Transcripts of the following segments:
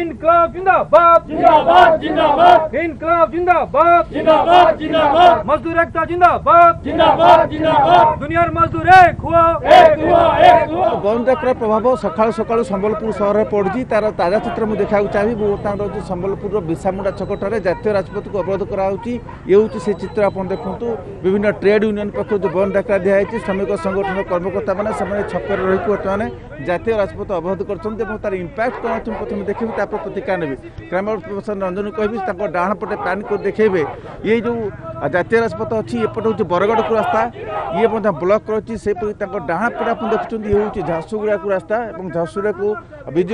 ইনকলাব জিন্দাবাদ জিন্দাবাদ জিন্দাবাদ ইনকলাব জিন্দাবাদ জিন্দাবাদ জিন্দাবাদ মজদুর একতা জিন্দাবাদ জিন্দাবাদ জিন্দাবাদ দুনিয়ার মজদুর এক হুয়া এক হুয়া এক হুয়া গণতন্ত্রর প্রভাব সকাল সকাল সম্বলপুর শহরে পড়ছি তার তাজা চিত্র মু দেখা চাহি বর্তমান রয়েছে সম্বলপুর বিসামুন্ডা ছকটার জাতীয় রাজপথকে অবরোধ করা হচ্ছে ইয়ে হচ্ছে সে চিত্র আপনার দেখুন বিভিন্ন ট্রেড ইউনিয়ন পক্ষ যে বন্ধ ডাকরা দিয়া হয়েছে শ্রমিক সংগঠন কর্মকর্তা মানে সে ছকরে রয়েছে বর্তমানে জাতীয় রাজপথ অবরোধ করছেন এবং তার ইম্প্যাক্ট কম প্রথমে দেখ ରଖିବି ତା ଉପରେ ପ୍ରତିକ୍ରିୟା ନେବି କ୍ରାଇମ ଅଫିସର ରଞ୍ଜନକୁ କହିବି ତାଙ୍କ ଡାହାଣ ପଟେ ପ୍ୟାନ୍ କରି ଦେଖେଇବେ ଇଏ ଯେଉଁ ଜାତୀୟ ରାଜପଥ ଅଛି ଏପଟେ ହେଉଛି ବରଗଡ଼ ରାସ୍ତା ଇଏ ମଧ୍ୟ ବ୍ଲକ୍ ରହିଛି ସେହିପରି ତାଙ୍କ ଡାହାଣ ପଟେ ଆପଣ ଦେଖୁଛନ୍ତି ଇଏ ହେଉଛି ଝାରସୁଗୁଡ଼ାକୁ ରାସ୍ତା ଏବଂ ଝାରସୁଗୁଡ଼ାକୁ ବିଜୁ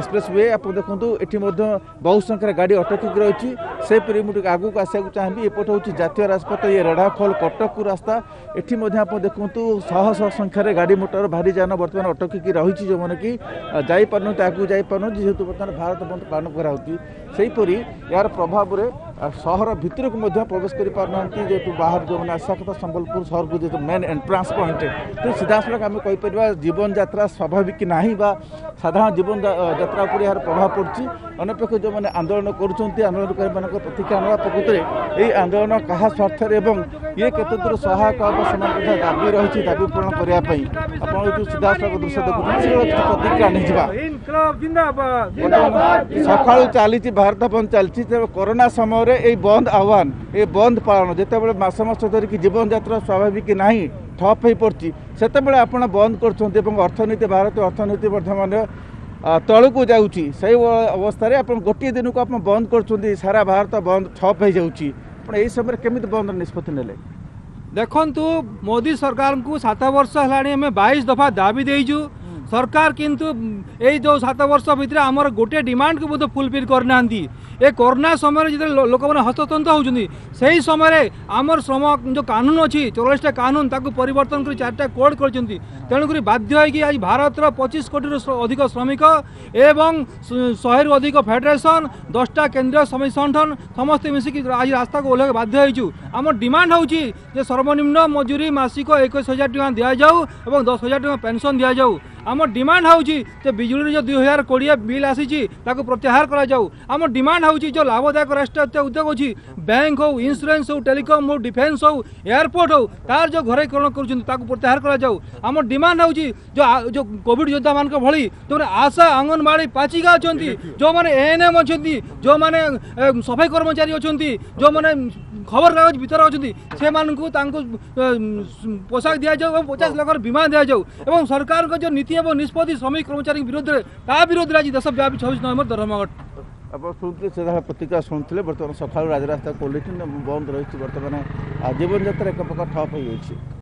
ଏକ୍ସପ୍ରେସ୍ ୱେ ଆପଣ ଦେଖନ୍ତୁ ଏଠି ମଧ୍ୟ ବହୁ ସଂଖ୍ୟାରେ ଗାଡ଼ି ଅଟକିକି ରହିଛି ସେହିପରି ମୁଁ ଟିକେ ଆଗକୁ ଆସିବାକୁ ଚାହିଁବି ଏପଟେ ହେଉଛି ଜାତୀୟ ରାଜପଥ ଇଏ ରେଢ଼ାଖୋଲ କଟକକୁ ରାସ୍ତା ଏଠି ମଧ୍ୟ ଆପଣ ଦେଖନ୍ତୁ ଶହ ଶହ ସଂଖ୍ୟାରେ ଗାଡ଼ି ମଟର ଭାରି ଯାନ ବର୍ତ୍ତମାନ ଅଟକିକି ରହିଛି ଯେଉଁମାନେ କି ଯାଇପାରୁନାହାନ୍ତି ଆଗକୁ ଯାଇପାରୁନାହାନ୍ତି ଯେହେତୁ ବର୍ତ୍ତମାନ ଭାରତ ବନ୍ଦ ପାଳନ କରାହେଉଛି ସେହିପରି ଏହାର ପ୍ରଭାବରେ ସହର ଭିତରକୁ ମଧ୍ୟ ପ୍ରବେଶ କରିପାରୁନାହାନ୍ତି ଯେହେତୁ ବାହାରୁ ଯେଉଁମାନେ ଆସିବା କଥା ସମ୍ବଲପୁର ସହରକୁ ଯେହେତୁ ମେନ୍ ଏଣ୍ଟ୍ରାନ୍ସ ପଏଣ୍ଟ ତେଣୁ ସିଧାସଳଖ ଆମେ କହିପାରିବା ଜୀବନଯାତ୍ରା ସ୍ୱାଭାବିକ ନାହିଁ ବା ସାଧାରଣ ଜୀବନଯାତ୍ରା ଉପରେ ଏହାର ପ୍ରଭାବ ପଡ଼ୁଛି ଅନ୍ୟପକ୍ଷ ଯେଉଁମାନେ ଆନ୍ଦୋଳନ କରୁଛନ୍ତି ଆନ୍ଦୋଳନକାରୀମାନଙ୍କ ପ୍ରତିକ୍ରିୟା ନେବା ପ୍ରକୃତରେ ଏହି ଆନ୍ଦୋଳନ କାହା ସ୍ୱାର୍ଥରେ ଏବଂ ଇଏ କେତେ ଦୂର ସହାୟକ ହେବ ସେମାନଙ୍କ ଦାବି ରହିଛି ଦାବି ପୂରଣ କରିବା ପାଇଁ ଆପଣ ଯେଉଁ ସିଧାସଳଖ ଦୃଶ୍ୟ ଦେଖୁଛନ୍ତି ପ୍ରତିକ୍ରିୟା ନେଇଯିବା ସକାଳୁ ଚାଲିଛି ଭାରତ ବନ୍ଦ ଚାଲିଛି ତେବେ କରୋନା ସମୟରେ ଏଇ ବନ୍ଦ ଆହ୍ୱାନ ଏ ବନ୍ଦ ପାଳନ ଯେତେବେଳେ ମାସ ମାସ ଧରିକି ଜୀବନଯାତ୍ରା ସ୍ୱାଭାବିକ ନାହିଁ ଠପ୍ ହୋଇପଡ଼ୁଛି ସେତେବେଳେ ଆପଣ ବନ୍ଦ କରୁଛନ୍ତି ଏବଂ ଅର୍ଥନୀତି ଭାରତୀୟ ଅର୍ଥନୀତି ବର୍ତ୍ତମାନ ତଳକୁ ଯାଉଛି ସେଇ ଅବସ୍ଥାରେ ଆପଣ ଗୋଟିଏ ଦିନକୁ ଆପଣ ବନ୍ଦ କରୁଛନ୍ତି ସାରା ଭାରତ ବନ୍ଦ ଠପ୍ ହୋଇଯାଉଛି ଆପଣ ଏହି ସମୟରେ କେମିତି ବନ୍ଦର ନିଷ୍ପତ୍ତି ନେଲେ ଦେଖନ୍ତୁ ମୋଦି ସରକାରଙ୍କୁ ସାତ ବର୍ଷ ହେଲାଣି ଆମେ ବାଇଶ ଦଫା ଦାବି ଦେଇଛୁ সরকার কিন্তু এই যে সাত বর্ষ ভিতরে আমার গোটে ডিমান্ড ডিমান্ডকে বোধ ফুলফিল করে না এ করোনা সময় যেতে লোক মানে হস্তন্ত হচ্ছেন সেই সময় আমার শ্রম যে কানুন অছি চৌরাশটা কানুন তাকে পরিবর্তন করে চারটা কোড করেছেন তেমনি বাধ্য হয়ে আজ ভারতের পঁচিশ কোটি অধিক শ্রমিক এবং শহে অধিক ফেডেরেসন দশটা কেন্দ্রীয় শ্রমিক সংগঠন সমস্ত মিশিকি আজ রাস্তাকে ওহ্লাইকে বাধ্য হয়েছু আমার ডিমান্ড হচ্ছে যে সর্বনিম্ন মজুরি মাসিক একুশ হাজার টাকা দিয়া যাও এবং দশ হাজার টাকা পেনশন দিয়া যাও আম ডিমান্ড হচ্ছে যে বিজুড়ি যে দুই হাজার কোড়িয়ে বিল আসিছি তাকে প্রত্যাহার করা যাও আম ডিমান্ড হচ্ছে যে লাভদায়ক রাষ্ট্রায়ত্ত উদ্যোগ অছি ব্যাঙ্ক হোক ইন্সুরান্স হোক টেলিকম হোক ডিফেন্স হোক এয়ারপোর্ট হোক তার যে ঘরাইকরণ করছেন তাকে প্রত্যাহার করা যাও আম ডিমান্ড হচ্ছে যে কোভিড যোদ্ধা মান ভি যেমন আশা অঙ্গনবাড়ি পাচিকা অনেক যে এএনএম অনেক যে সফাই কর্মচারী অনেক যে খবরকাগজ ভিতরে অনেক সে পোশাক দিয়া যাও এবং পচাশ লক্ষর বীমা দিয়া যাও এবং সরকার যে নীতি এবং নিষ্পতি শ্রমিক কর্মচারী বিরুদ্ধে তা বিরুদ্ধে আজ দেশব্যাপী চব্বিশ নভেম্বর ধর্মঘট ଆପଣ ଶୁଣୁଥିଲେ ସେ ଯାହା ପ୍ରତିକ୍ରିୟା ଶୁଣୁଥିଲେ ବର୍ତ୍ତମାନ ସକାଳୁ ରାଜରାସ୍ତା ଖୋଲିଛି ବନ୍ଦ ରହିଛି ବର୍ତ୍ତମାନ ଜୀବନଯାତ୍ରା ଏକ ପ୍ରକାର ଠପ୍ ହୋଇଯାଇଛି